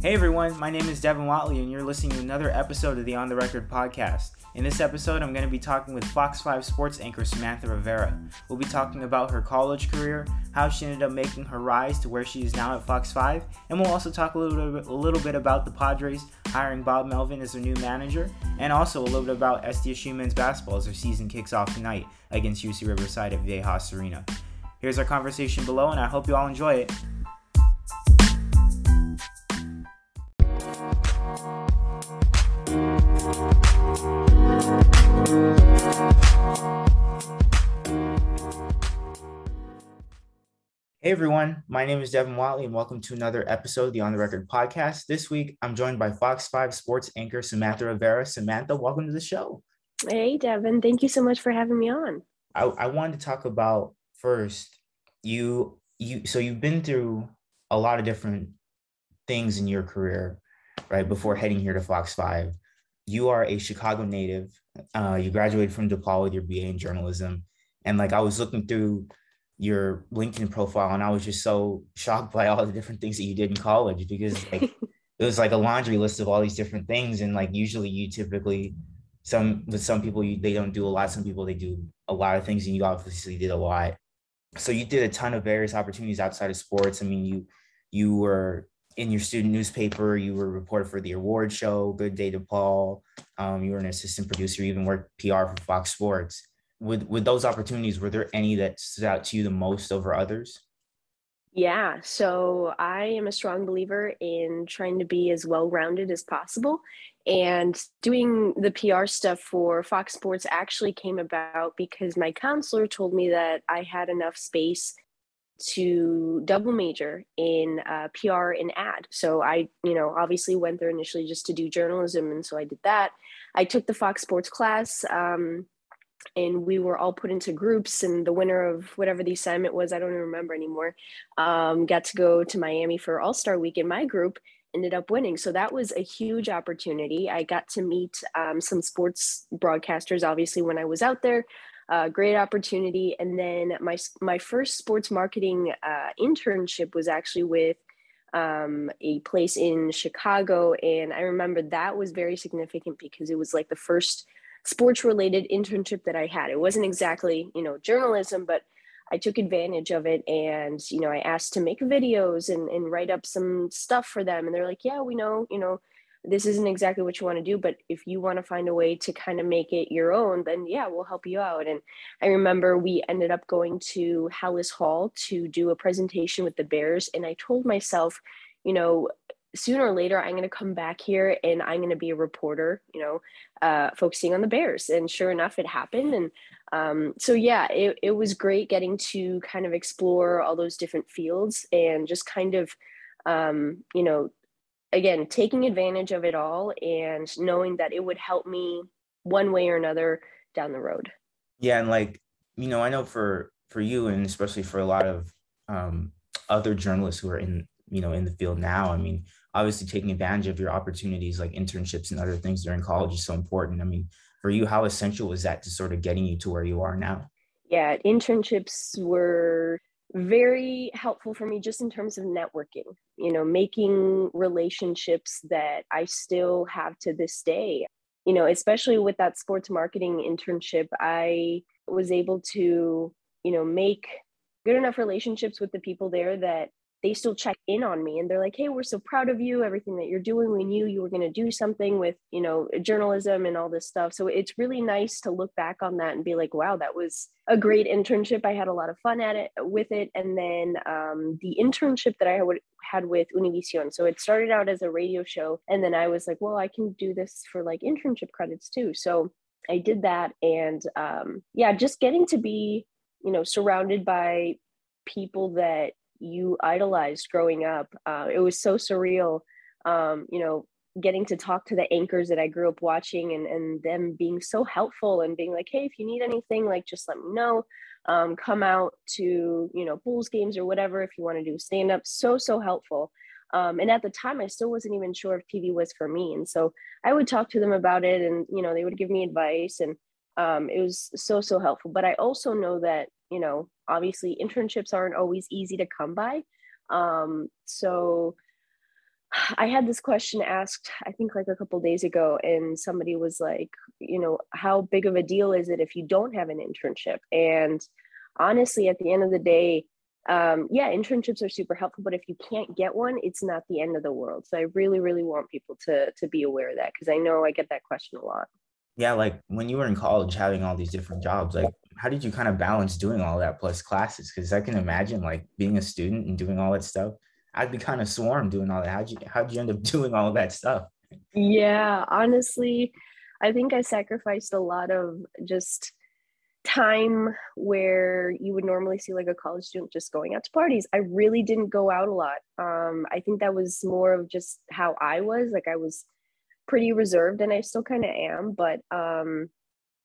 Hey everyone, my name is Devin Watley, and you're listening to another episode of the On the Record podcast. In this episode, I'm going to be talking with Fox 5 sports anchor Samantha Rivera. We'll be talking about her college career, how she ended up making her rise to where she is now at Fox 5, and we'll also talk a little bit, a little bit about the Padres hiring Bob Melvin as their new manager, and also a little bit about SDSU men's basketball as their season kicks off tonight against UC Riverside at Viejas Arena. Here's our conversation below, and I hope you all enjoy it. Hey everyone, my name is Devin Watley, and welcome to another episode of the On the Record podcast. This week, I'm joined by Fox 5 sports anchor Samantha Rivera. Samantha, welcome to the show. Hey, Devin. Thank you so much for having me on. I, I wanted to talk about first you you so you've been through a lot of different things in your career, right? Before heading here to Fox 5. You are a Chicago native. Uh, you graduated from DePaul with your BA in journalism. And like I was looking through your LinkedIn profile, and I was just so shocked by all the different things that you did in college because like it was like a laundry list of all these different things, and like usually you typically some with some people you, they don't do a lot, some people they do a lot of things, and you obviously did a lot. So you did a ton of various opportunities outside of sports. I mean, you you were in your student newspaper, you were a reporter for the award show, Good Day DePaul. Um, you were an assistant producer, you even worked PR for Fox Sports with with those opportunities were there any that stood out to you the most over others yeah so i am a strong believer in trying to be as well rounded as possible and doing the pr stuff for fox sports actually came about because my counselor told me that i had enough space to double major in uh, PR and ad. So I, you know, obviously went there initially just to do journalism, and so I did that. I took the Fox Sports class. Um, and we were all put into groups and the winner of whatever the assignment was i don't even remember anymore um, got to go to miami for all-star week and my group ended up winning so that was a huge opportunity i got to meet um, some sports broadcasters obviously when i was out there uh, great opportunity and then my my first sports marketing uh, internship was actually with um, a place in chicago and i remember that was very significant because it was like the first sports related internship that I had. It wasn't exactly, you know, journalism, but I took advantage of it and, you know, I asked to make videos and, and write up some stuff for them. And they're like, yeah, we know, you know, this isn't exactly what you want to do, but if you want to find a way to kind of make it your own, then yeah, we'll help you out. And I remember we ended up going to Halas Hall to do a presentation with the Bears. And I told myself, you know, sooner or later i'm going to come back here and i'm going to be a reporter you know uh, focusing on the bears and sure enough it happened and um, so yeah it, it was great getting to kind of explore all those different fields and just kind of um, you know again taking advantage of it all and knowing that it would help me one way or another down the road. Yeah and like you know i know for for you and especially for a lot of um, other journalists who are in you know in the field now i mean obviously taking advantage of your opportunities like internships and other things during college is so important. I mean for you how essential was that to sort of getting you to where you are now? Yeah internships were very helpful for me just in terms of networking you know making relationships that i still have to this day. You know especially with that sports marketing internship i was able to you know make good enough relationships with the people there that they still check in on me and they're like hey we're so proud of you everything that you're doing we knew you were going to do something with you know journalism and all this stuff. So it's really nice to look back on that and be like wow that was a great internship i had a lot of fun at it with it. And then um, the internship that i would, had with univision. So it started out as a radio show and then i was like well i can do this for like internship credits too. So i did that and um, yeah just getting to be you know surrounded by people that you idolized growing up. Uh, it was so surreal, um, you know, getting to talk to the anchors that I grew up watching and, and them being so helpful and being like, hey, if you need anything, like just let me know. Um, come out to, you know, Bulls games or whatever if you want to do stand up. So, so helpful. Um, and at the time, I still wasn't even sure if TV was for me. And so I would talk to them about it and, you know, they would give me advice and um, it was so, so helpful. But I also know that you know, obviously internships aren't always easy to come by. Um, so I had this question asked, I think like a couple days ago, and somebody was like, you know, how big of a deal is it if you don't have an internship? And honestly, at the end of the day, um, yeah, internships are super helpful, but if you can't get one, it's not the end of the world. So I really, really want people to to be aware of that because I know I get that question a lot. Yeah, like when you were in college having all these different jobs, like how did you kind of balance doing all that plus classes? Because I can imagine like being a student and doing all that stuff I'd be kind of swarmed doing all that. How'd you how'd you end up doing all that stuff? Yeah, honestly, I think I sacrificed a lot of just time where you would normally see like a college student just going out to parties. I really didn't go out a lot. Um, I think that was more of just how I was. Like I was pretty reserved and I still kind of am. But um,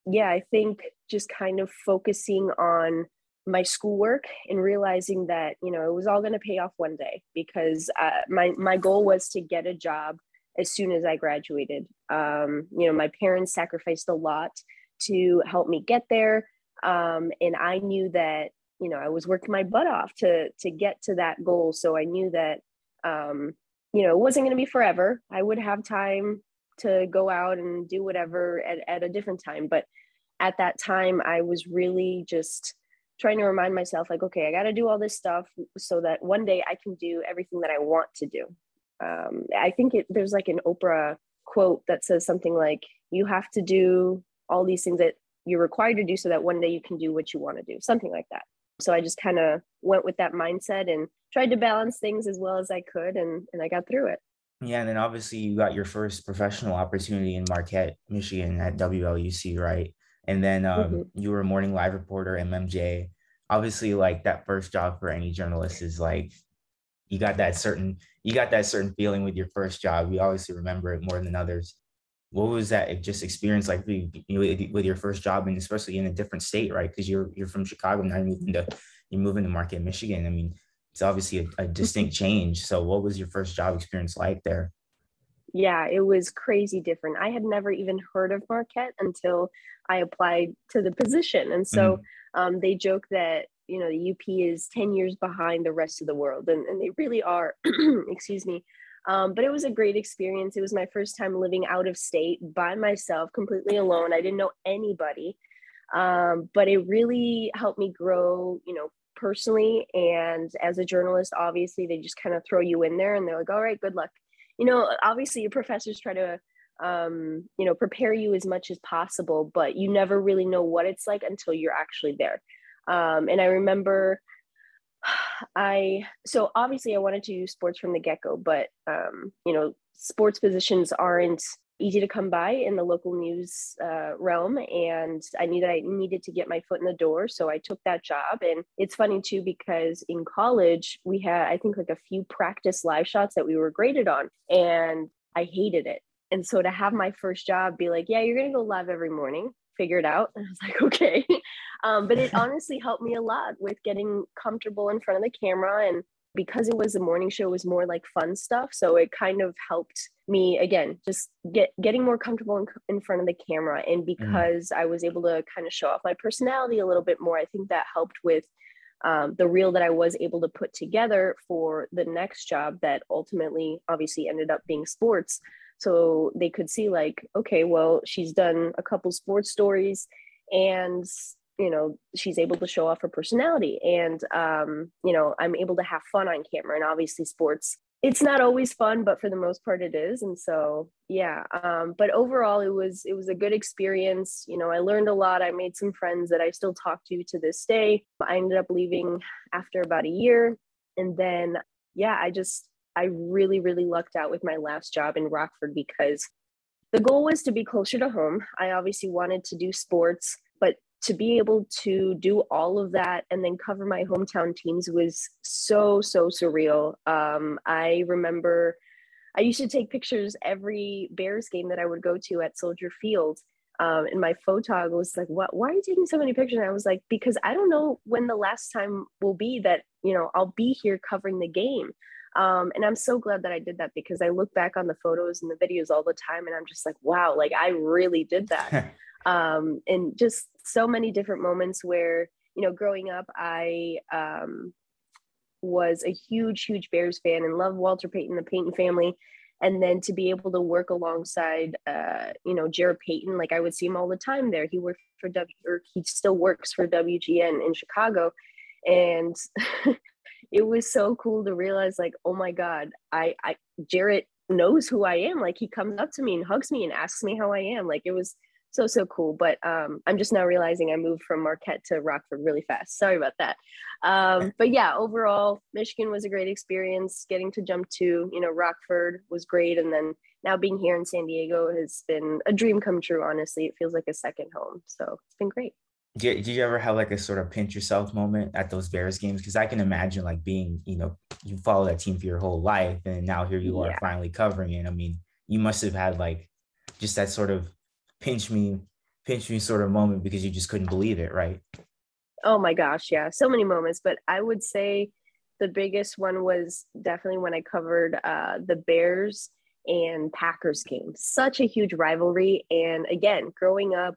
yeah, I think just kind of focusing on my schoolwork and realizing that you know it was all going to pay off one day because uh, my my goal was to get a job as soon as I graduated. Um, you know, my parents sacrificed a lot to help me get there, um, and I knew that you know I was working my butt off to to get to that goal. So I knew that um, you know it wasn't going to be forever. I would have time to go out and do whatever at, at a different time, but at that time I was really just trying to remind myself like okay i got to do all this stuff so that one day i can do everything that i want to do. Um, i think it, there's like an oprah quote that says something like you have to do all these things that you're required to do so that one day you can do what you want to do something like that. So i just kind of went with that mindset and tried to balance things as well as i could and, and i got through it yeah and then obviously you got your first professional opportunity in marquette michigan at wluc right and then um, mm-hmm. you were a morning live reporter MMJ. Obviously, like that first job for any journalist is like you got that certain you got that certain feeling with your first job. We obviously remember it more than others. What was that just experience like you with your first job and especially in a different state, right? Because you're you're from Chicago now, you're moving to you're moving to Marquette, Michigan. I mean, it's obviously a, a distinct change. So, what was your first job experience like there? yeah, it was crazy different. I had never even heard of Marquette until I applied to the position. And so mm. um, they joke that, you know, the UP is 10 years behind the rest of the world. And, and they really are, excuse me. Um, but it was a great experience. It was my first time living out of state by myself, completely alone. I didn't know anybody. Um, but it really helped me grow, you know, personally. And as a journalist, obviously, they just kind of throw you in there and they're like, all right, good luck you know obviously your professors try to um, you know prepare you as much as possible but you never really know what it's like until you're actually there um, and i remember i so obviously i wanted to do sports from the get-go but um, you know sports positions aren't easy to come by in the local news uh, realm. And I knew that I needed to get my foot in the door. So I took that job. And it's funny too, because in college, we had, I think, like a few practice live shots that we were graded on. And I hated it. And so to have my first job be like, yeah, you're going to go live every morning, figure it out. And I was like, okay. Um, but it honestly helped me a lot with getting comfortable in front of the camera and because it was a morning show was more like fun stuff so it kind of helped me again just get getting more comfortable in, in front of the camera and mm-hmm. because mm. i was able to kind of show off my personality a little bit more i think that helped with um, the reel that i was able to put together for the next job that ultimately obviously ended up being sports so they could see like okay well she's done a couple sports stories and you know she's able to show off her personality and um you know i'm able to have fun on camera and obviously sports it's not always fun but for the most part it is and so yeah um but overall it was it was a good experience. You know i learned a lot. I made some friends that i still talk to to this day. I ended up leaving after about a year and then yeah i just i really really lucked out with my last job in rockford because the goal was to be closer to home. I obviously wanted to do sports to be able to do all of that and then cover my hometown teams was so so surreal. Um, i remember i used to take pictures every bears game that i would go to at soldier field um, and my photog was like what why are you taking so many pictures? And i was like because i don't know when the last time will be that you know i'll be here covering the game. Um, and i'm so glad that i did that because i look back on the photos and the videos all the time and i'm just like wow like i really did that um, and just so many different moments where you know growing up i um, was a huge, huge Bears fan and loved Walter Payton, the Payton family. And then to be able to work alongside, uh, you know, Jarrett Payton, like I would see him all the time there. He worked for W, or he still works for WGN in Chicago, and it was so cool to realize, like, oh my God, I, I, Jarrett knows who I am. Like he comes up to me and hugs me and asks me how I am. Like it was so so cool. But um, i'm just now realizing i moved from marquette to rockford really fast. Sorry about that. Um, but yeah overall michigan was a great experience. Getting to jump to you know rockford was great. And then now being here in san diego has been a dream come true honestly. It feels like a second home. So it's been great. Did, did you ever have like a sort of pinch yourself moment at those bears games? Because i can imagine like being you know you follow that team for your whole life and now here you are finally covering it. I mean you must have had like just that sort of pinch me, pinch me sort of moment because you just couldn't believe it, right? Oh my gosh, yeah, so many moments. But I would say the biggest one was definitely when I covered uh, the Bears and Packers game. Such a huge rivalry, and again, growing up,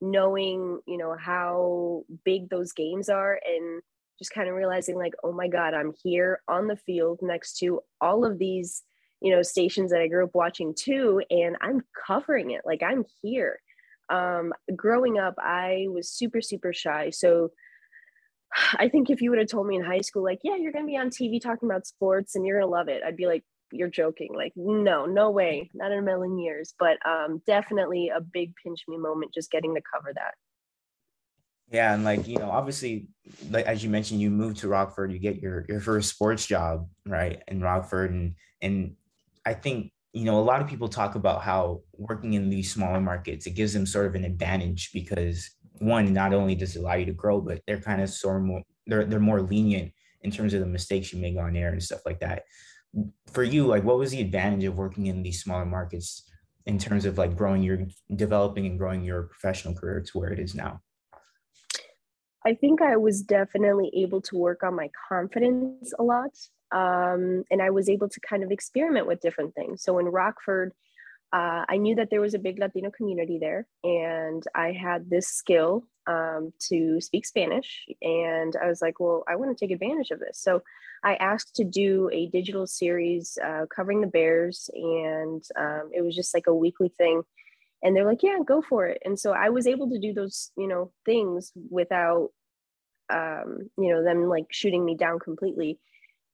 knowing you know how big those games are, and just kind of realizing like, oh my God, I'm here on the field next to all of these you know stations that i grew up watching too and i'm covering it like i'm here. Um growing up i was super super shy so i think if you would have told me in high school like yeah you're going to be on tv talking about sports and you're going to love it i'd be like you're joking like no no way not in a million years but um definitely a big pinch me moment just getting to cover that. Yeah, and like you know, obviously, like as you mentioned, you move to Rockford, you get your your first sports job, right, in Rockford, and and I think you know a lot of people talk about how working in these smaller markets it gives them sort of an advantage because one not only does it allow you to grow but they're kind of sort of more they're they're more lenient in terms of the mistakes you make on air and stuff like that. For you like what was the advantage of working in these smaller markets in terms of like growing your developing and growing your professional career to where it is now? I think i was definitely able to work on my confidence a lot um, and I was able to kind of experiment with different things. So in Rockford, uh, I knew that there was a big Latino community there, and I had this skill um, to speak Spanish. And I was like, well, I want to take advantage of this. So I asked to do a digital series uh, covering the Bears, and um, it was just like a weekly thing. And they're like, yeah, go for it. And so I was able to do those, you know, things without, um, you know, them like shooting me down completely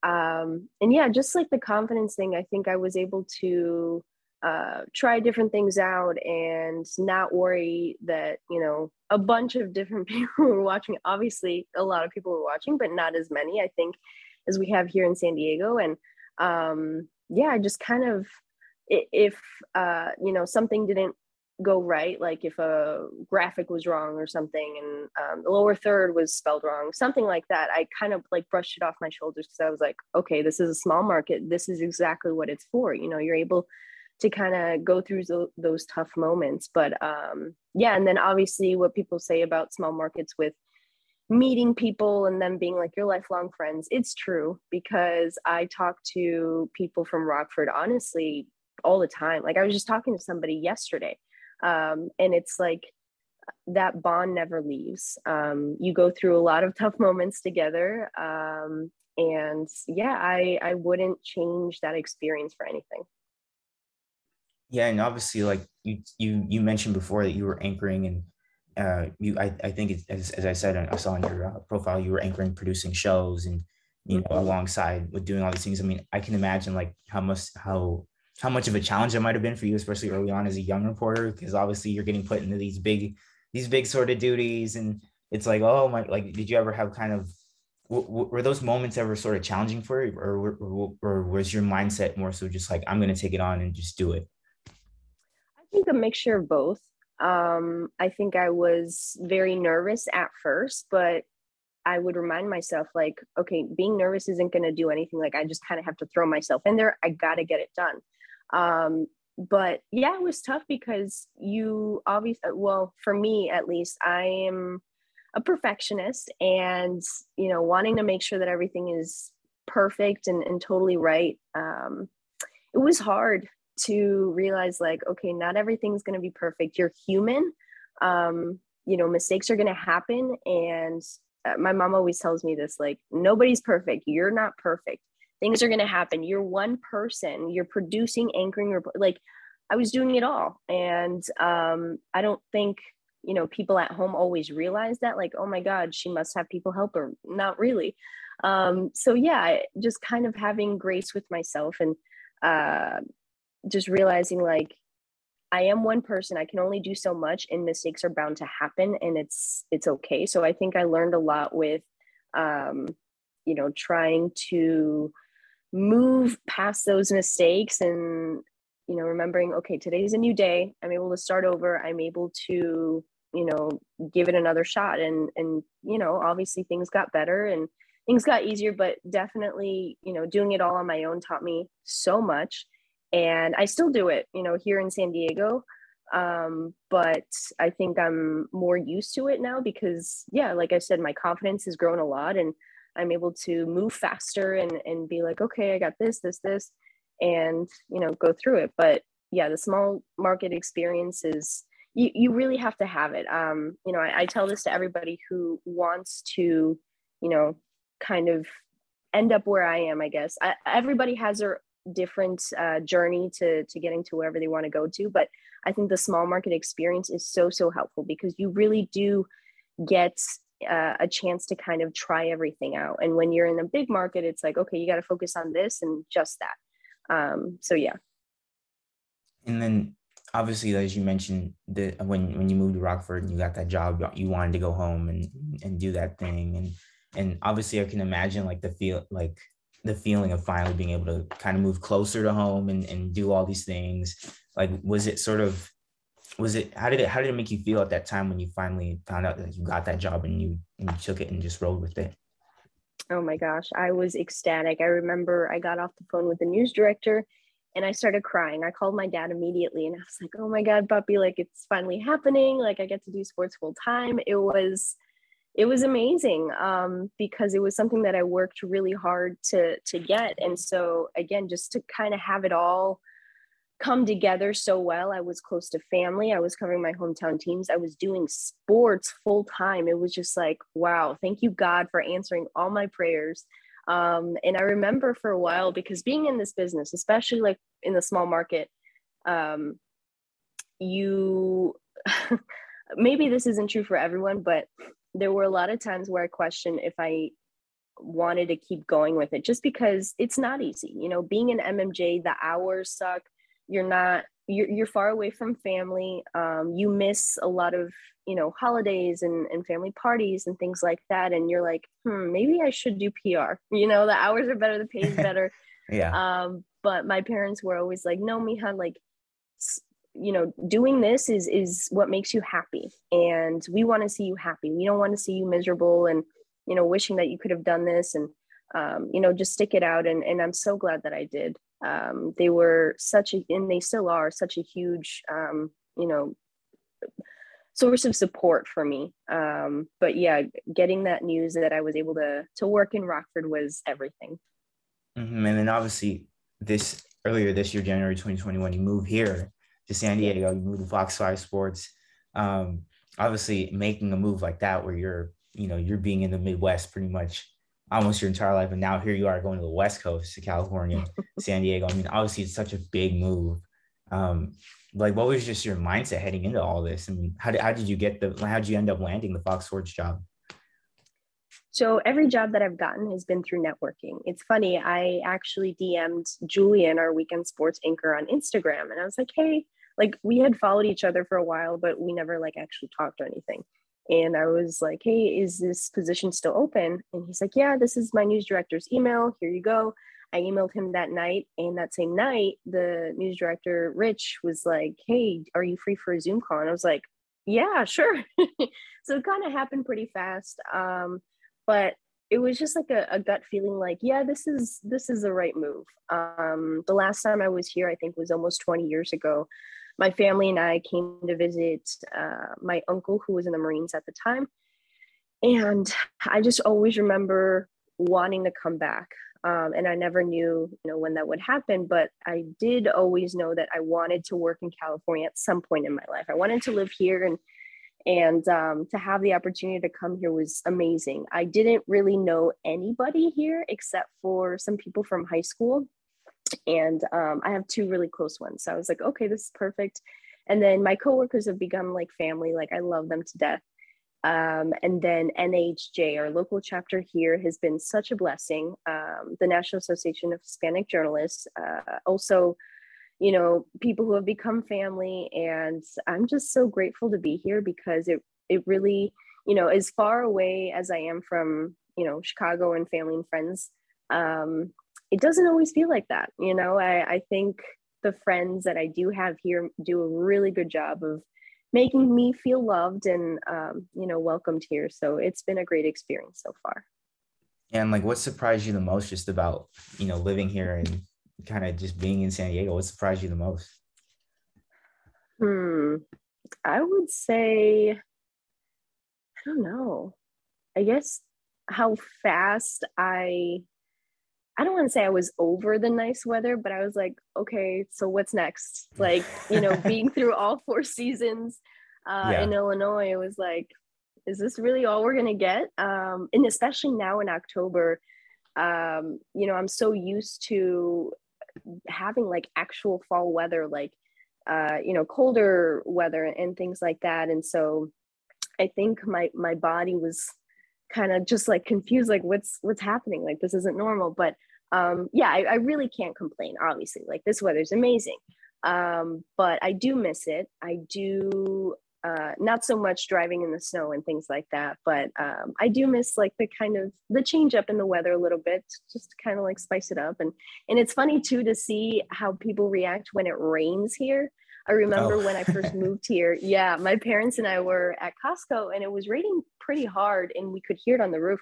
um, and yeah just like the confidence thing i think i was able to uh, try different things out and not worry that you know a bunch of different people were watching. Obviously a lot of people were watching but not as many i think as we have here in san diego. And um, yeah i just kind of if uh, you know something didn't go right like if a graphic was wrong or something and um, the lower third was spelled wrong something like that i kind of like brushed it off my shoulders because i was like okay this is a small market. This is exactly what it's for. You know you're able to kind of go through those, those tough moments but um, yeah and then obviously what people say about small markets with meeting people and them being like your lifelong friends it's true because i talk to people from rockford honestly all the time. Like i was just talking to somebody yesterday um, and it's like that bond never leaves. Um, you go through a lot of tough moments together. Um, and yeah i i wouldn't change that experience for anything. Yeah and obviously like you you you mentioned before that you were anchoring and uh, you I, I think it's, as, as i said i saw on your uh, profile you were anchoring producing shows and you know mm-hmm. alongside with doing all these things. I mean i can imagine like how much how how much of a challenge it might have been for you, especially early on as a young reporter, because obviously you're getting put into these big, these big sort of duties, and it's like, oh my, like, did you ever have kind of, were those moments ever sort of challenging for you, or, or, or was your mindset more so just like, I'm going to take it on and just do it? I think a mixture of both. Um, I think I was very nervous at first, but I would remind myself, like, okay, being nervous isn't going to do anything. Like, I just kind of have to throw myself in there. I got to get it done. Um, but yeah, it was tough because you obviously, well, for me at least, I am a perfectionist and, you know, wanting to make sure that everything is perfect and, and totally right. Um, it was hard to realize, like, okay, not everything's going to be perfect. You're human. Um, you know, mistakes are going to happen. And uh, my mom always tells me this like nobody's perfect you're not perfect things are going to happen. You're one person. You're producing anchoring like i was doing it all. And um, i don't think you know people at home always realize that like oh my god she must have people help her not really. Um, so yeah just kind of having grace with myself and uh, just realizing like I am one person. I can only do so much, and mistakes are bound to happen, and it's it's okay. So I think I learned a lot with, um, you know, trying to move past those mistakes and you know remembering okay today's a new day. I'm able to start over. I'm able to you know give it another shot. And and you know obviously things got better and things got easier but definitely you know doing it all on my own taught me so much. And I still do it, you know, here in San Diego. Um, but I think I'm more used to it now because, yeah, like I said, my confidence has grown a lot. And I'm able to move faster and, and be like, okay, I got this, this, this, and, you know, go through it. But yeah, the small market experience is, you, you really have to have it. Um, you know, I, I tell this to everybody who wants to, you know, kind of end up where I am, I guess. I, everybody has their different uh, journey to to getting to wherever they want to go to but i think the small market experience is so so helpful because you really do get uh, a chance to kind of try everything out. And when you're in a big market it's like okay you got to focus on this and just that. Um, so yeah. And then obviously as you mentioned the when when you moved to rockford and you got that job you wanted to go home and and do that thing. And and obviously i can imagine like the feel like the feeling of finally being able to kind of move closer to home and, and do all these things. Like was it sort of was it how did it how did it make you feel at that time when you finally found out that you got that job and you and you took it and just rolled with it? Oh my gosh i was ecstatic. I remember i got off the phone with the news director and i started crying. I called my dad immediately and i was like oh my god puppy like it's finally happening. Like i get to do sports full time. It was it was amazing um, because it was something that I worked really hard to to get. And so again, just to kind of have it all come together so well. I was close to family. I was covering my hometown teams. I was doing sports full time. It was just like, wow, thank you, God, for answering all my prayers. Um, and I remember for a while because being in this business, especially like in the small market, um, you maybe this isn't true for everyone, but there were a lot of times where I questioned if I wanted to keep going with it just because it's not easy. You know, being an MMJ, the hours suck. You're not you're, you're far away from family. Um, you miss a lot of you know holidays and, and family parties and things like that. And you're like, hmm, maybe I should do PR. You know, the hours are better, the pay is better. yeah. Um, but my parents were always like, no, Mija, like you know doing this is is what makes you happy and we want to see you happy we don't want to see you miserable and you know wishing that you could have done this and um, you know just stick it out and, and i'm so glad that i did um, they were such a and they still are such a huge um, you know source of support for me um, but yeah getting that news that i was able to to work in rockford was everything mm-hmm. and then obviously this earlier this year january 2021 you move here to San Diego, you move to Fox Five Sports. Um, obviously, making a move like that, where you're, you know, you're being in the Midwest pretty much almost your entire life, and now here you are going to the West Coast, to California, San Diego. I mean, obviously, it's such a big move. Um, like, what was just your mindset heading into all this? I mean, how did how did you get the how did you end up landing the Fox Sports job? So every job that I've gotten has been through networking. It's funny, I actually DM'd Julian, our weekend sports anchor, on Instagram, and I was like, "Hey, like we had followed each other for a while, but we never like actually talked or anything. And I was like, hey, is this position still open? And he's like, yeah, this is my news director's email. Here you go. I emailed him that night. And that same night, the news director, Rich, was like, hey, are you free for a Zoom call? And I was like, yeah, sure. so it kind of happened pretty fast. Um, but it was just like a, a, gut feeling like yeah this is this is the right move um, the last time i was here i think was almost 20 years ago my family and I came to visit uh, my uncle who was in the Marines at the time. And I just always remember wanting to come back. Um, and I never knew, you know, when that would happen, but I did always know that I wanted to work in California at some point in my life. I wanted to live here and And um, to have the opportunity to come here was amazing. I didn't really know anybody here except for some people from high school. And um, I have two really close ones. So I was like, okay, this is perfect. And then my coworkers have become like family. Like I love them to death. Um, and then NHJ, our local chapter here, has been such a blessing. Um, the National Association of Hispanic Journalists, uh, also, you know, people who have become family. And I'm just so grateful to be here because it, it really, you know, as far away as I am from, you know, Chicago and family and friends, um, it doesn't always feel like that. You know, I, I think the friends that I do have here do a really good job of making me feel loved and um, you know welcomed here. So it's been a great experience so far. And like what surprised you the most just about you know living here and kind of just being in san diego? What surprised you the most? Hmm. I would say i don't know. I guess how fast i I don't want to say I was over the nice weather, but I was like, okay, so what's next? Like, you know, being through all four seasons uh, yeah. in Illinois, it was like, is this really all we're gonna get? Um, and especially now in October, um, you know, I'm so used to having like actual fall weather, like, uh, you know, colder weather and things like that. And so, I think my my body was kind of just like confused like what's what's happening like this isn't normal but um, yeah, I, I, really can't complain. Obviously, like this weather's amazing, um, but I do miss it. I do uh, not so much driving in the snow and things like that, but um, I do miss like the kind of the change up in the weather a little bit, just to kind of like spice it up. And and it's funny too to see how people react when it rains here. I remember oh. when I first moved here. Yeah, my parents and I were at Costco and it was raining pretty hard and we could hear it on the roof.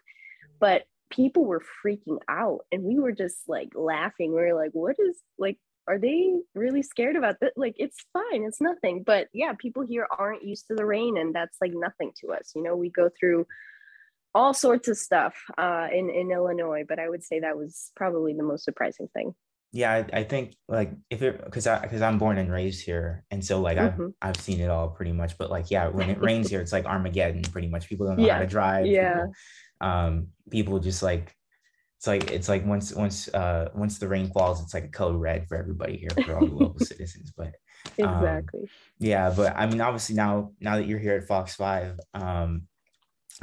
But people were freaking out and we were just like laughing. We were like, what is like, are they really scared about that? Like, it's fine, it's nothing. But yeah, people here aren't used to the rain and that's like nothing to us. You know, we go through all sorts of stuff uh, in, in Illinois, but I would say that was probably the most surprising thing. Yeah, I, I think like if it because I because I'm born and raised here, and so like mm-hmm. I've I've seen it all pretty much. But like yeah, when it rains here, it's like Armageddon pretty much. People don't know yeah. how to drive. Yeah. People, um, people just like it's like it's like once once uh once the rain falls, it's like a code red for everybody here for all the local citizens. But um, exactly, yeah. But I mean, obviously now now that you're here at Fox Five, um,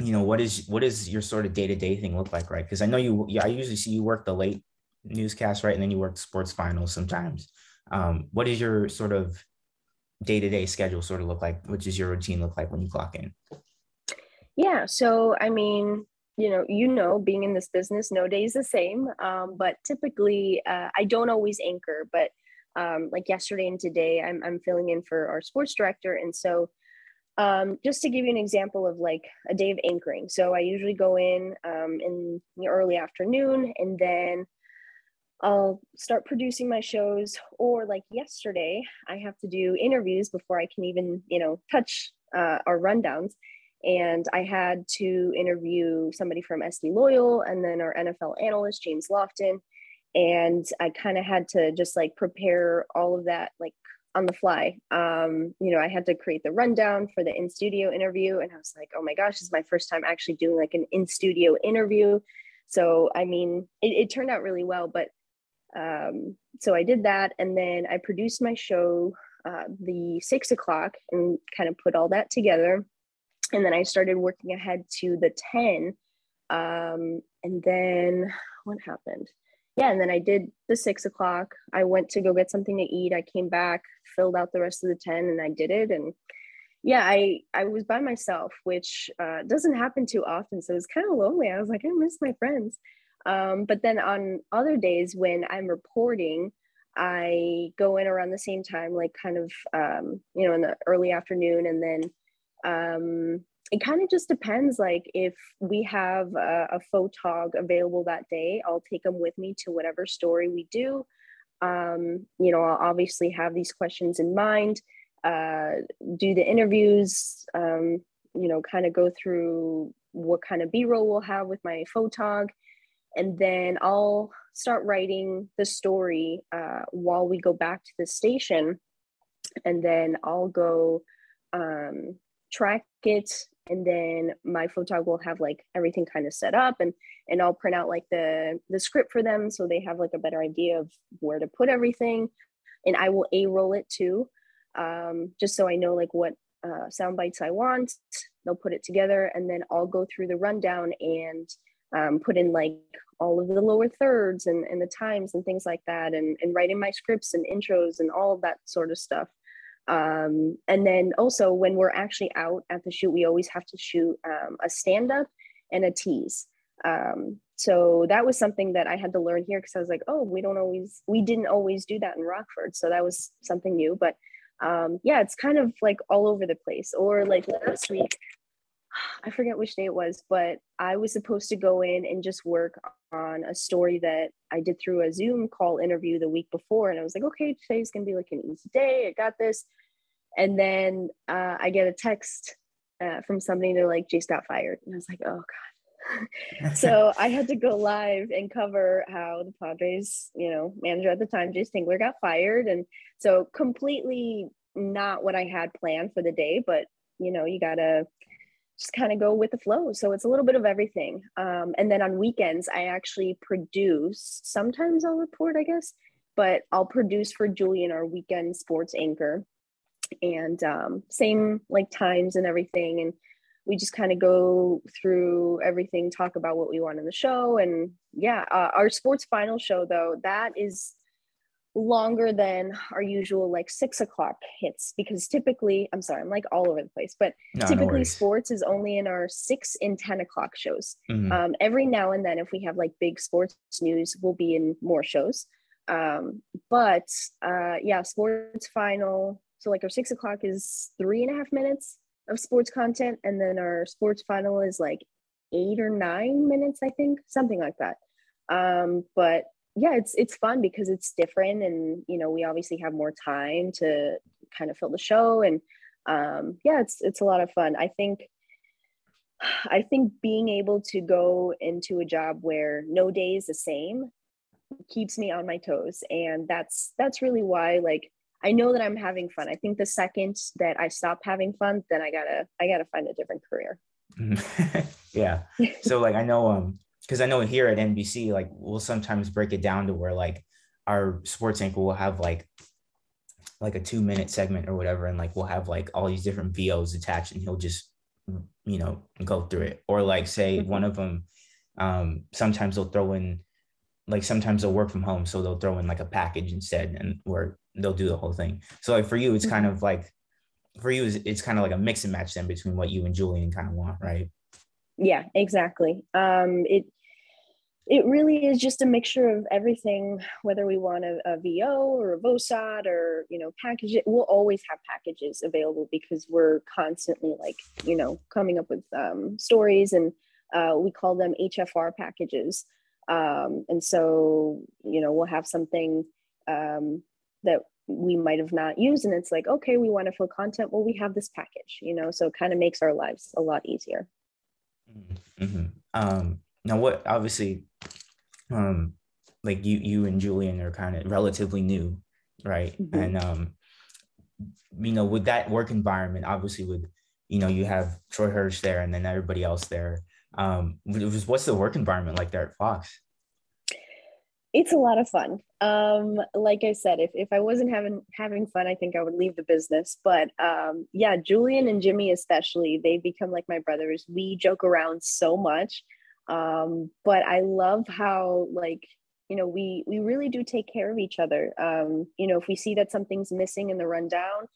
you know what is what is your sort of day to day thing look like, right? Because I know you, yeah, I usually see you work the late newscast, right, and then you work sports finals sometimes. Um, what is your sort of day to day schedule sort of look like? What does your routine look like when you clock in? Yeah, so I mean, you know you know being in this business no day is the same um, but typically uh, i don't always anchor but um, like yesterday and today I'm, I'm filling in for our sports director and so um, just to give you an example of like a day of anchoring so i usually go in um, in the early afternoon and then i'll start producing my shows or like yesterday i have to do interviews before i can even you know touch uh, our rundowns and I had to interview somebody from SD Loyal and then our NFL analyst, James Lofton. And I kind of had to just like prepare all of that like on the fly. Um, you know, I had to create the rundown for the in studio interview. And I was like, oh my gosh, this is my first time actually doing like an in studio interview. So, I mean, it, it turned out really well. But um, so I did that. And then I produced my show uh, the six o'clock and kind of put all that together and then I started working ahead to the 10. Um, and then what happened? Yeah, and then I did the six o'clock. I went to go get something to eat. I came back, filled out the rest of the 10, and I did it. And yeah, I I was by myself, which uh, doesn't happen too often. So it was kind of lonely. I was like, I miss my friends. Um, but then on other days when I'm reporting, I go in around the same time, like kind of um, you know in the early afternoon, and then um, it kind of just depends like if we have a, a photog available that day i'll take them with me to whatever story we do. Um, you know i'll obviously have these questions in mind uh, do the interviews um, you know kind of go through what kind of b-roll we'll have with my photog and then i'll start writing the story uh, while we go back to the station. And then i'll go um, track it. And then my photog will have like everything kind of set up and and i'll print out like the the script for them so they have like a better idea of where to put everything. And i will a roll it too um, just so i know like what uh, sound bites i want. They'll put it together and then i'll go through the rundown and um, put in like all of the lower thirds and, and the times and things like that and, and writing my scripts and intros and all of that sort of stuff. Um, and then also when we're actually out at the shoot we always have to shoot um, a stand up and a tease. Um, so that was something that i had to learn here because i was like oh we don't always we didn't always do that in rockford. So that was something new but um, yeah it's kind of like all over the place. Or like last week I forget which day it was, but I was supposed to go in and just work on a story that I did through a Zoom call interview the week before. And I was like, okay, today's to be like an easy day. I got this. And then uh, I get a text uh, from somebody. They're like, Jayce got fired. And I was like, oh God. so I had to go live and cover how the Padres, you know, manager at the time, Jayce Tingler, got fired. And so completely not what I had planned for the day, but you know, you gotta just kind of go with the flow. So it's a little bit of everything. Um, and then on weekends, I actually produce. Sometimes I'll report, I guess, but I'll produce for Julian, our weekend sports anchor, and um, same like times and everything. And we just kind of go through everything, talk about what we want in the show, and yeah, uh, our sports final show though that is longer than our usual like six o'clock hits because typically i'm sorry i'm like all over the place but no, typically no sports is only in our six and ten o'clock shows. Mm-hmm. um, every now and then if we have like big sports news we'll be in more shows. Um, but uh, yeah sports final so like our six o'clock is three and a half minutes of sports content and then our sports final is like eight or nine minutes i think something like that. Um, but yeah it's it's fun because it's different and you know we obviously have more time to kind of fill the show and um yeah it's it's a lot of fun. I think i think being able to go into a job where no day is the same keeps me on my toes and that's that's really why like i know that i'm having fun. I think the second that i stop having fun then i gotta i gotta find a different career. Yeah. So like i know um because I know here at NBC, like we'll sometimes break it down to where like our sports anchor will have like like a two minute segment or whatever, and like we'll have like all these different VOs attached, and he'll just you know go through it. Or like say mm-hmm. one of them, um, sometimes they'll throw in like sometimes they'll work from home, so they'll throw in like a package instead, and where they'll do the whole thing. So like for you, it's mm-hmm. kind of like for you, it's kind of like a mix and match then between what you and Julian kind of want, right? Yeah exactly. Um it it really is just a mixture of everything whether we want a, a vo or a vosot or you know package it we'll always have packages available because we're constantly like you know coming up with um, stories and uh, we call them hfr packages. Um, and so you know we'll have something um, that we might have not used and it's like okay we want to fill content. Well we have this package you know so it kind of makes our lives a lot easier Mm-hmm. Um, now, what obviously, um, like you, you and Julian are kind of relatively new, right? Mm-hmm. And um, you know, with that work environment, obviously, with you know, you have Troy Hirsch there, and then everybody else there. Um, what's the work environment like there at Fox? It's a lot of fun. Um, like I said, if, if I wasn't having having fun, I think I would leave the business. But um, yeah, Julian and Jimmy especially, they become like my brothers. We joke around so much. Um, but I love how like you know we we really do take care of each other. Um, you know, if we see that something's missing in the rundown,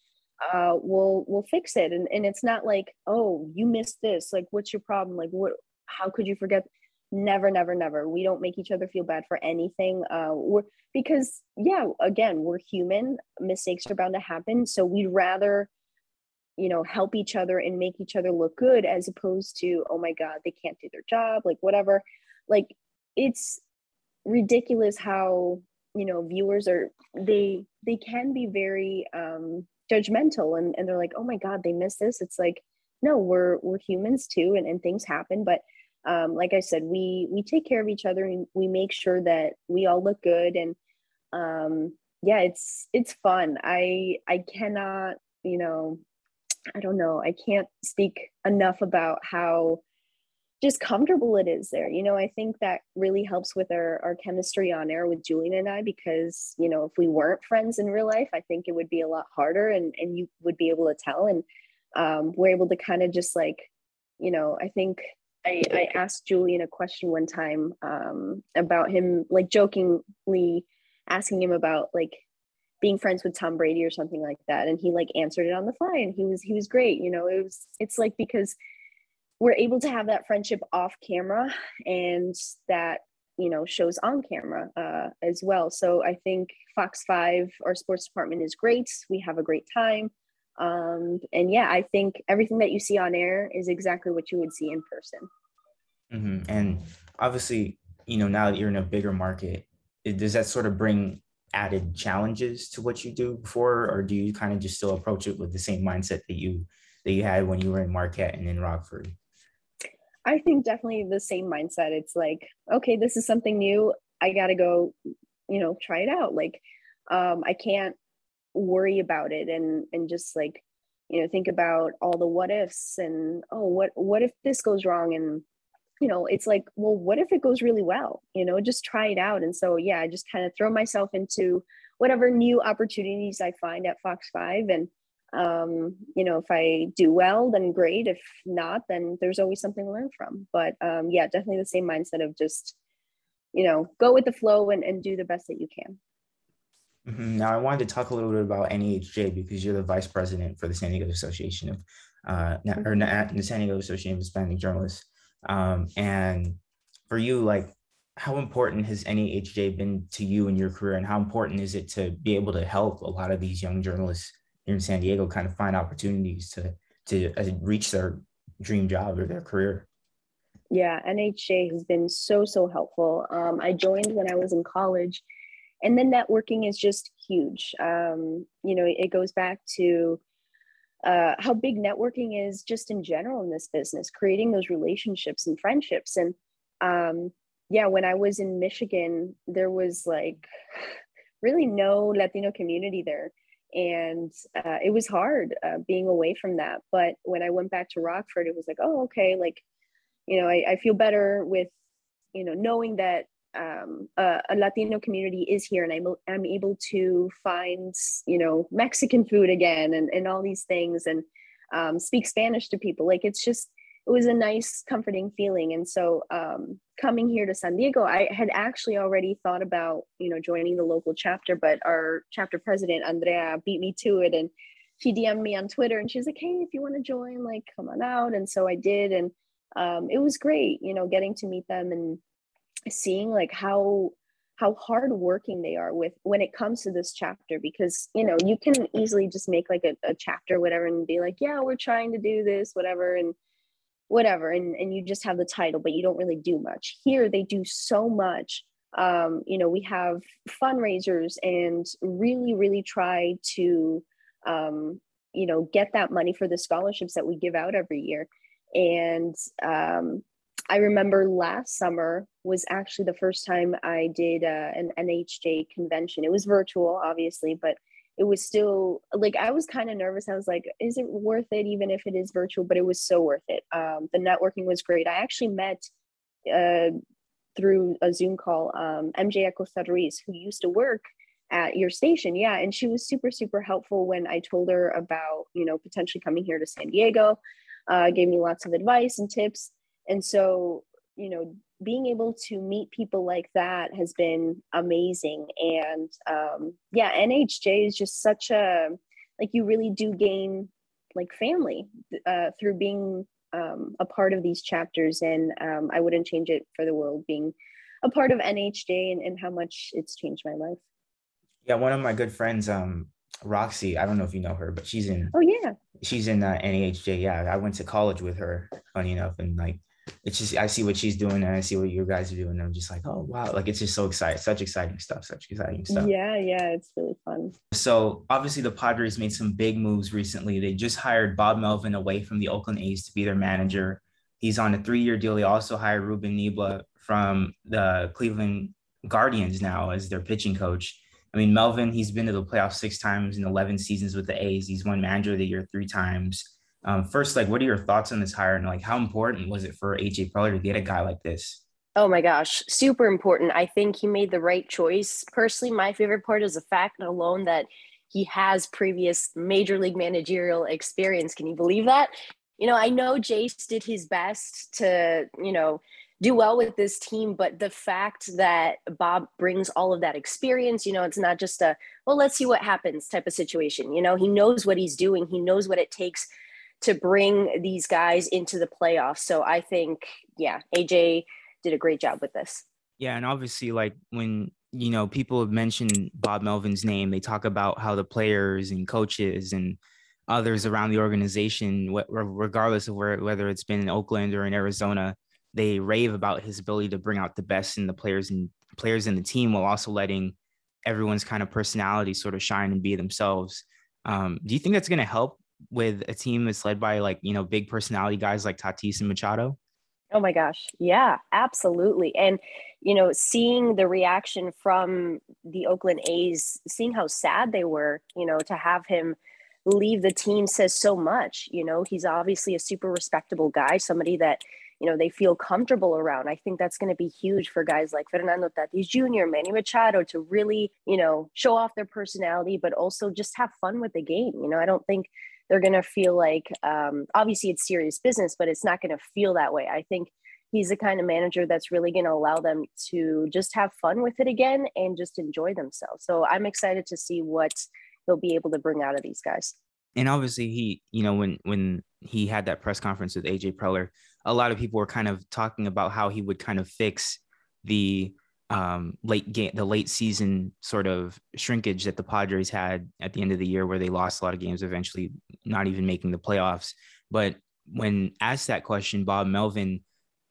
uh, we'll we'll fix it. And and it's not like oh you missed this. Like what's your problem? Like what? How could you forget? Never never never. We don't make each other feel bad for anything. Uh we're because yeah again we're human. Mistakes are bound to happen. So we'd rather you know help each other and make each other look good as opposed to oh my god they can't do their job like whatever. Like it's ridiculous how you know viewers are they they can be very um judgmental and, and they're like oh my god they missed this. It's like no we're we're humans too and, and things happen. But um, like I said, we we take care of each other and we make sure that we all look good. And um, yeah, it's it's fun. I I cannot, you know, I don't know, I can't speak enough about how just comfortable it is there. You know, I think that really helps with our, our chemistry on air with Julian and I because, you know, if we weren't friends in real life, I think it would be a lot harder and, and you would be able to tell. And um, we're able to kind of just like, you know, I think I, I asked Julian a question one time um, about him, like jokingly asking him about like being friends with Tom Brady or something like that. And he like answered it on the fly and he was, he was great. You know, it was, it's like because we're able to have that friendship off camera and that you know shows on camera uh, as well so i think fox 5 our sports department is great we have a great time um, and yeah i think everything that you see on air is exactly what you would see in person mm-hmm. and obviously you know now that you're in a bigger market it, does that sort of bring added challenges to what you do before or do you kind of just still approach it with the same mindset that you that you had when you were in marquette and in rockford I think definitely the same mindset. It's like, okay, this is something new. I got to go, you know, try it out. Like, um, I can't worry about it and and just like, you know, think about all the what ifs and oh, what what if this goes wrong and you know, it's like, well, what if it goes really well? You know, just try it out. And so, yeah, I just kind of throw myself into whatever new opportunities I find at Fox Five and um, you know, if I do well, then great. If not, then there's always something to learn from. But um, yeah, definitely the same mindset of just, you know, go with the flow and, and do the best that you can. Mm-hmm. Now, I wanted to talk a little bit about NAHJ because you're the vice president for the San Diego Association of, uh, or mm-hmm. the San Diego Association of Hispanic Journalists. Um, and for you, like, how important has NAHJ been to you in your career, and how important is it to be able to help a lot of these young journalists here in San Diego kind of find opportunities to to uh, reach their dream job or their career. Yeah, NHJ has been so so helpful. Um, I joined when I was in college, and then networking is just huge. Um, you know, it goes back to uh, how big networking is just in general in this business, creating those relationships and friendships. And um, yeah, when I was in Michigan, there was like really no Latino community there and uh, it was hard uh, being away from that but when i went back to rockford it was like oh okay like you know i, I feel better with you know knowing that um, a, a, latino community is here and I'm, I'm able to find you know mexican food again and, and all these things and um, speak spanish to people. Like it's just it was a nice comforting feeling. And so um, coming here to san diego i had actually already thought about you know joining the local chapter but our chapter president andrea beat me to it and she dm'd me on twitter and she's like hey if you want to join like come on out. And so i did and um, it was great you know getting to meet them and seeing like how how hard working they are with when it comes to this chapter because you know you can easily just make like a, a chapter whatever and be like yeah we're trying to do this whatever and whatever and, and you just have the title but you don't really do much. Here they do so much. Um, you know we have fundraisers and really really try to um, you know get that money for the scholarships that we give out every year. And um, i remember last summer was actually the first time i did uh, an nhj convention it was virtual obviously but it was still like I was kind of nervous. I was like, is it worth it even if it is virtual? But it was so worth it. Um, the networking was great. I actually met uh, through a Zoom call um, MJ Acosta Ruiz, who used to work at your station. Yeah, and she was super super helpful when I told her about you know potentially coming here to San Diego. Uh, gave me lots of advice and tips. And so you know being able to meet people like that has been amazing. And um, yeah nhj is just such a like you really do gain like family uh, through being um, a part of these chapters. And um, i wouldn't change it for the world being a part of nhj and, and how much it's changed my life. Yeah one of my good friends um roxy i don't know if you know her but she's in oh yeah. she's in uh, nhj yeah i went to college with her funny enough and like it's just I see what she's doing and I see what you guys are doing. And I'm just like, oh wow, like it's just so exciting, such exciting stuff, such exciting stuff. Yeah, yeah, it's really fun. So obviously the Padres made some big moves recently. They just hired Bob Melvin away from the Oakland A's to be their manager. He's on a three-year deal. They also hired Ruben Niebla from the Cleveland Guardians now as their pitching coach. I mean, Melvin, he's been to the playoffs six times in 11 seasons with the A's. He's won manager of the year three times. Um, first, like, what are your thoughts on this hire, and like, how important was it for AJ Preller to get a guy like this? Oh my gosh, super important. I think he made the right choice. Personally, my favorite part is the fact alone that he has previous major league managerial experience. Can you believe that? You know, I know Jayce did his best to, you know, do well with this team, but the fact that Bob brings all of that experience, you know, it's not just a, well, let's see what happens type of situation. You know, he knows what he's doing, he knows what it takes to bring these guys into the playoffs. So I think, yeah, AJ did a great job with this. Yeah. And obviously, like when you know, people have mentioned Bob Melvin's name. They talk about how the players and coaches and others around the organization, regardless of where, whether it's been in Oakland or in Arizona, they rave about his ability to bring out the best in the players and players in the team while also letting everyone's kind of personality sort of shine and be themselves. Um, do you think that's going to help with a team that's led by like, you know, big personality guys like Tatis and Machado? Oh my gosh. Yeah, absolutely. And, you know, seeing the reaction from the Oakland A's, seeing how sad they were, you know, to have him leave the team says so much. You know, he's obviously a super respectable guy, somebody that, you know, they feel comfortable around. I think that's going to be huge for guys like Fernando Tatis Jr., Manny Machado to really, you know, show off their personality, but also just have fun with the game. You know, I don't think they're going to feel like um, obviously it's serious business but it's not going to feel that way. I think he's the kind of manager that's really going to allow them to just have fun with it again and just enjoy themselves. So i'm excited to see what he'll be able to bring out of these guys. And obviously he you know when when he had that press conference with aj preller a lot of people were kind of talking about how he would kind of fix the um, late game, the late season sort of shrinkage that the Padres had at the end of the year, where they lost a lot of games, eventually not even making the playoffs. But when asked that question, Bob Melvin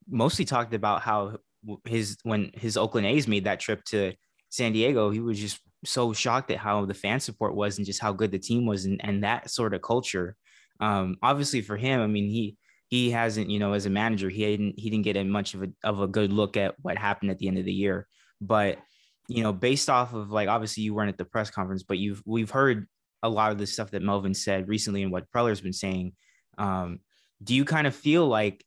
mostly talked about how his when his Oakland A's made that trip to San Diego, he was just so shocked at how the fan support was and just how good the team was and, and that sort of culture. Um, obviously for him, I mean, he he hasn't, you know, as a manager, he didn't he didn't get much of a of a good look at what happened at the end of the year. But you know, based off of like obviously you weren't at the press conference, but you've we've heard a lot of the stuff that Melvin said recently and what Preller's been saying. Um, do you kind of feel like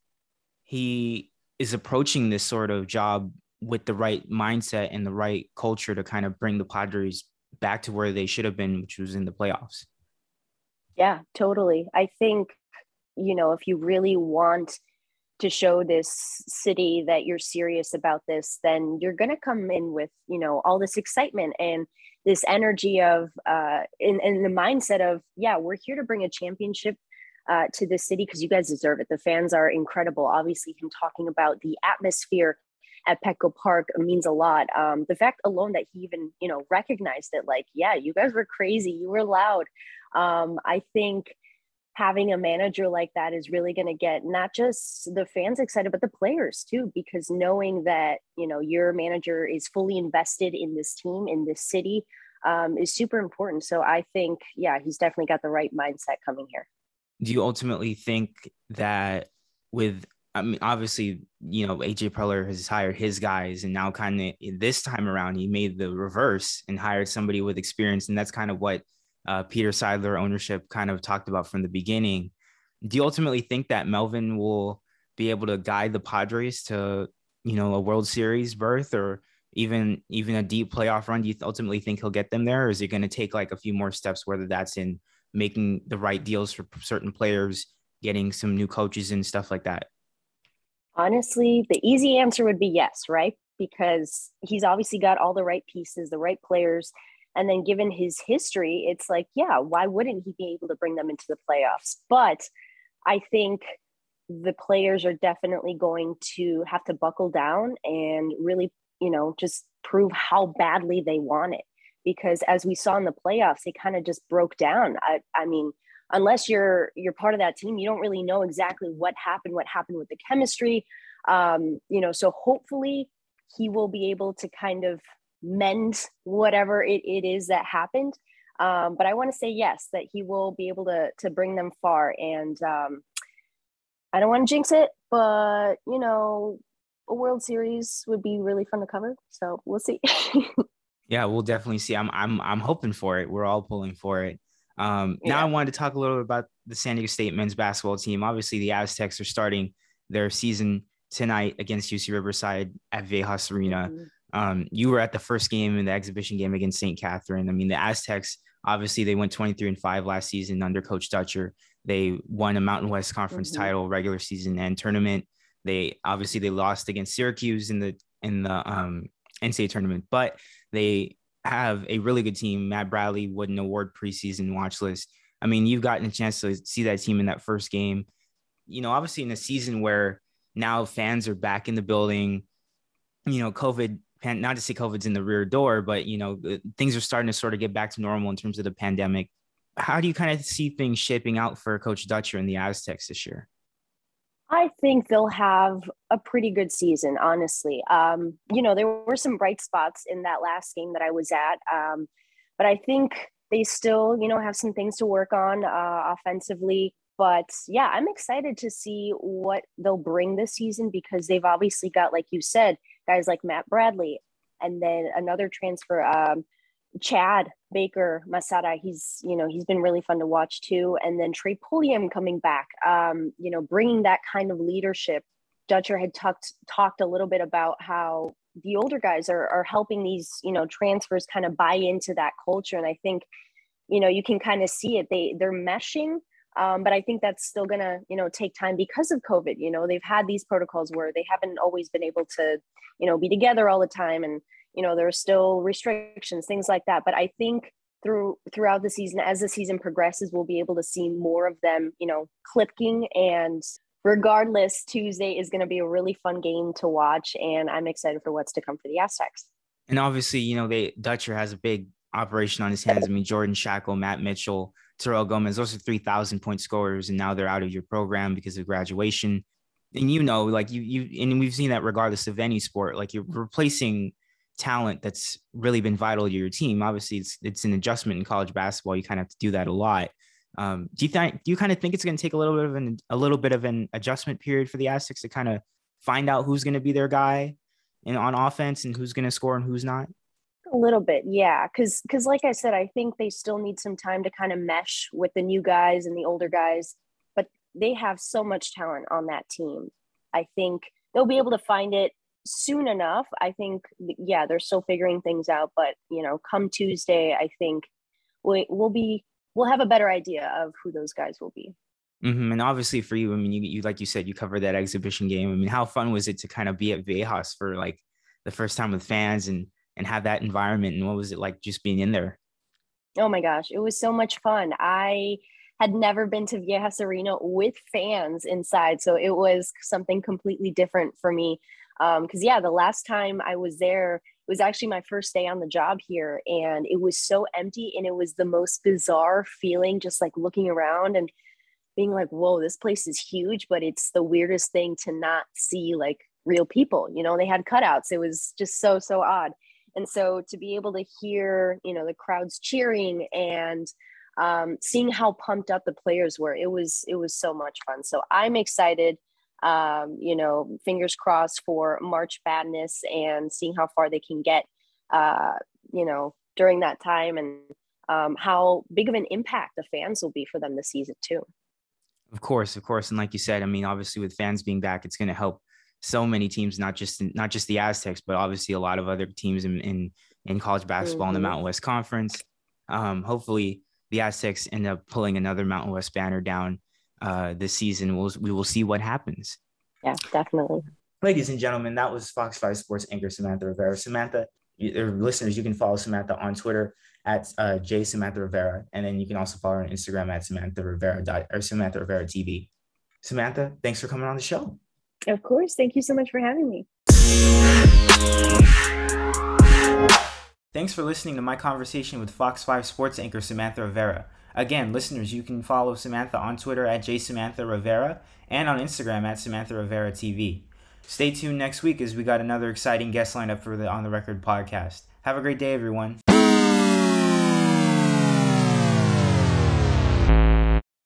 he is approaching this sort of job with the right mindset and the right culture to kind of bring the Padres back to where they should have been, which was in the playoffs? Yeah, totally. I think you know, if you really want to show this city that you're serious about this, then you're going to come in with, you know, all this excitement and this energy of, uh, in, in the mindset of, yeah, we're here to bring a championship uh, to the city because you guys deserve it. The fans are incredible. Obviously, him talking about the atmosphere at Petco Park means a lot. Um, the fact alone that he even, you know, recognized it, like, yeah, you guys were crazy, you were loud. Um, I think having a manager like that is really going to get not just the fans excited but the players too because knowing that you know your manager is fully invested in this team in this city um, is super important. So i think yeah he's definitely got the right mindset coming here. Do you ultimately think that with I mean, obviously, you know, AJ Preller has hired his guys, and now kind of this time around, he made the reverse and hired somebody with experience, and that's kind of what uh, Peter Seidler ownership kind of talked about from the beginning. Do you ultimately think that Melvin will be able to guide the Padres to, you know, a World Series berth or even even a deep playoff run? Do you ultimately think he'll get them there, or is it going to take like a few more steps, whether that's in making the right deals for certain players, getting some new coaches and stuff like that? Honestly, the easy answer would be yes, right? Because he's obviously got all the right pieces, the right players and then given his history, it's like, yeah, why wouldn't he be able to bring them into the playoffs? But I think the players are definitely going to have to buckle down and really, you know, just prove how badly they want it. Because as we saw in the playoffs, they kind of just broke down. I, I mean, unless you're you're part of that team, you don't really know exactly what happened, what happened with the chemistry. Um, you know, so hopefully he will be able to kind of mend whatever it, it is that happened. Um, but I want to say yes, that he will be able to to bring them far. And um, I don't want to jinx it, but you know, a World Series would be really fun to cover. So we'll see. yeah, we'll definitely see. I'm I'm I'm hoping for it. We're all pulling for it. Um, yeah. Now I wanted to talk a little bit about the San Diego State men's basketball team. Obviously, the Aztecs are starting their season tonight against UC Riverside at Viejas Arena. Mm-hmm. Um, you were at the first game in the exhibition game against St. Katherine. I mean, the Aztecs obviously they went 23 and 5 last season under Coach Dutcher. They won a Mountain West Conference mm-hmm. title, regular season and tournament. They obviously they lost against Syracuse in the in the um, NCAA tournament, but they have a really good team. Matt Bradley would an award preseason watch list. I mean, you've gotten a chance to see that team in that first game. You know, obviously in a season where now fans are back in the building, you know, COVID, not to say COVID's in the rear door, but, you know, things are starting to sort of get back to normal in terms of the pandemic. How do you kind of see things shaping out for Coach Dutcher and the Aztecs this year? I think they'll have a pretty good season, honestly. Um, you know, there were some bright spots in that last game that I was at, um, but I think they still, you know, have some things to work on uh, offensively. But yeah, I'm excited to see what they'll bring this season because they've obviously got, like you said, guys like Matt Bradley, and then another transfer, um, Chad Baker Mazara, he's you know he's been really fun to watch too, and then Trey Pulliam coming back, um, you know, bringing that kind of leadership. Dutcher had talked talked a little bit about how the older guys are are helping these you know transfers kind of buy into that culture, and I think you know you can kind of see it. They they're meshing, um, but I think that's still gonna you know take time because of COVID. You know they've had these protocols where they haven't always been able to you know be together all the time and you know there are still restrictions things like that. But i think through throughout the season as the season progresses we'll be able to see more of them you know clicking. And regardless tuesday is going to be a really fun game to watch and i'm excited for what's to come for the aztecs. And obviously you know they dutcher has a big operation on his hands. I mean jordan schakel matt mitchell terrell gomez those are 3000 point scorers and now they're out of your program because of graduation and you know like you you and we've seen that regardless of any sport like you're replacing talent that's really been vital to your team. Obviously, it's it's an adjustment in college basketball. You kind of have to do that a lot. Um, do you think do you kind of think it's going to take a little bit of an a little bit of an adjustment period for the Aztecs to kind of find out who's going to be their guy and on offense and who's going to score and who's not? A little bit, yeah. Because because like I said, I think they still need some time to kind of mesh with the new guys and the older guys. But they have so much talent on that team. I think they'll be able to find it soon enough i think yeah they're still figuring things out but you know come tuesday i think we, we'll be we'll have a better idea of who those guys will be mm-hmm. and obviously for you i mean you, you like you said you covered that exhibition game i mean how fun was it to kind of be at Viejas for like the first time with fans and and have that environment and what was it like just being in there? Oh my gosh it was so much fun. I had never been to Viejas Arena with fans inside. So it was something completely different for me. Because um, yeah the last time i was there it was actually my first day on the job here and it was so empty and it was the most bizarre feeling just like looking around and being like whoa this place is huge but it's the weirdest thing to not see like real people you know? They had cutouts. It was just so so odd and so to be able to hear you know the crowds cheering and um, seeing how pumped up the players were it was it was so much fun so i'm excited um, you know, fingers crossed for March Madness and seeing how far they can get, uh, you know, during that time and um, how big of an impact the fans will be for them this season too. Of course, of course, and like you said, I mean, obviously with fans being back, it's going to help so many teams, not just not just the Aztecs, but obviously a lot of other teams in in, in college basketball mm-hmm. in the Mountain West Conference. Um, hopefully, the Aztecs end up pulling another Mountain West banner down uh, this season. We'll, we will see what happens. Yeah, definitely. Ladies and gentlemen, that was Fox 5 Sports anchor Samantha Rivera. Samantha, you, listeners, you can follow Samantha on Twitter at uh, J Samantha Rivera, and then you can also follow her on Instagram at Samantha Rivera or Samantha Rivera TV. Samantha, thanks for coming on the show. Of course. Thank you so much for having me. Thanks for listening to my conversation with Fox 5 Sports anchor Samantha Rivera. Again, listeners, you can follow Samantha on Twitter at jsamantha rivera and on Instagram at Samantha Rivera TV. Stay tuned next week as we got another exciting guest lineup for the On the Record podcast. Have a great day, everyone.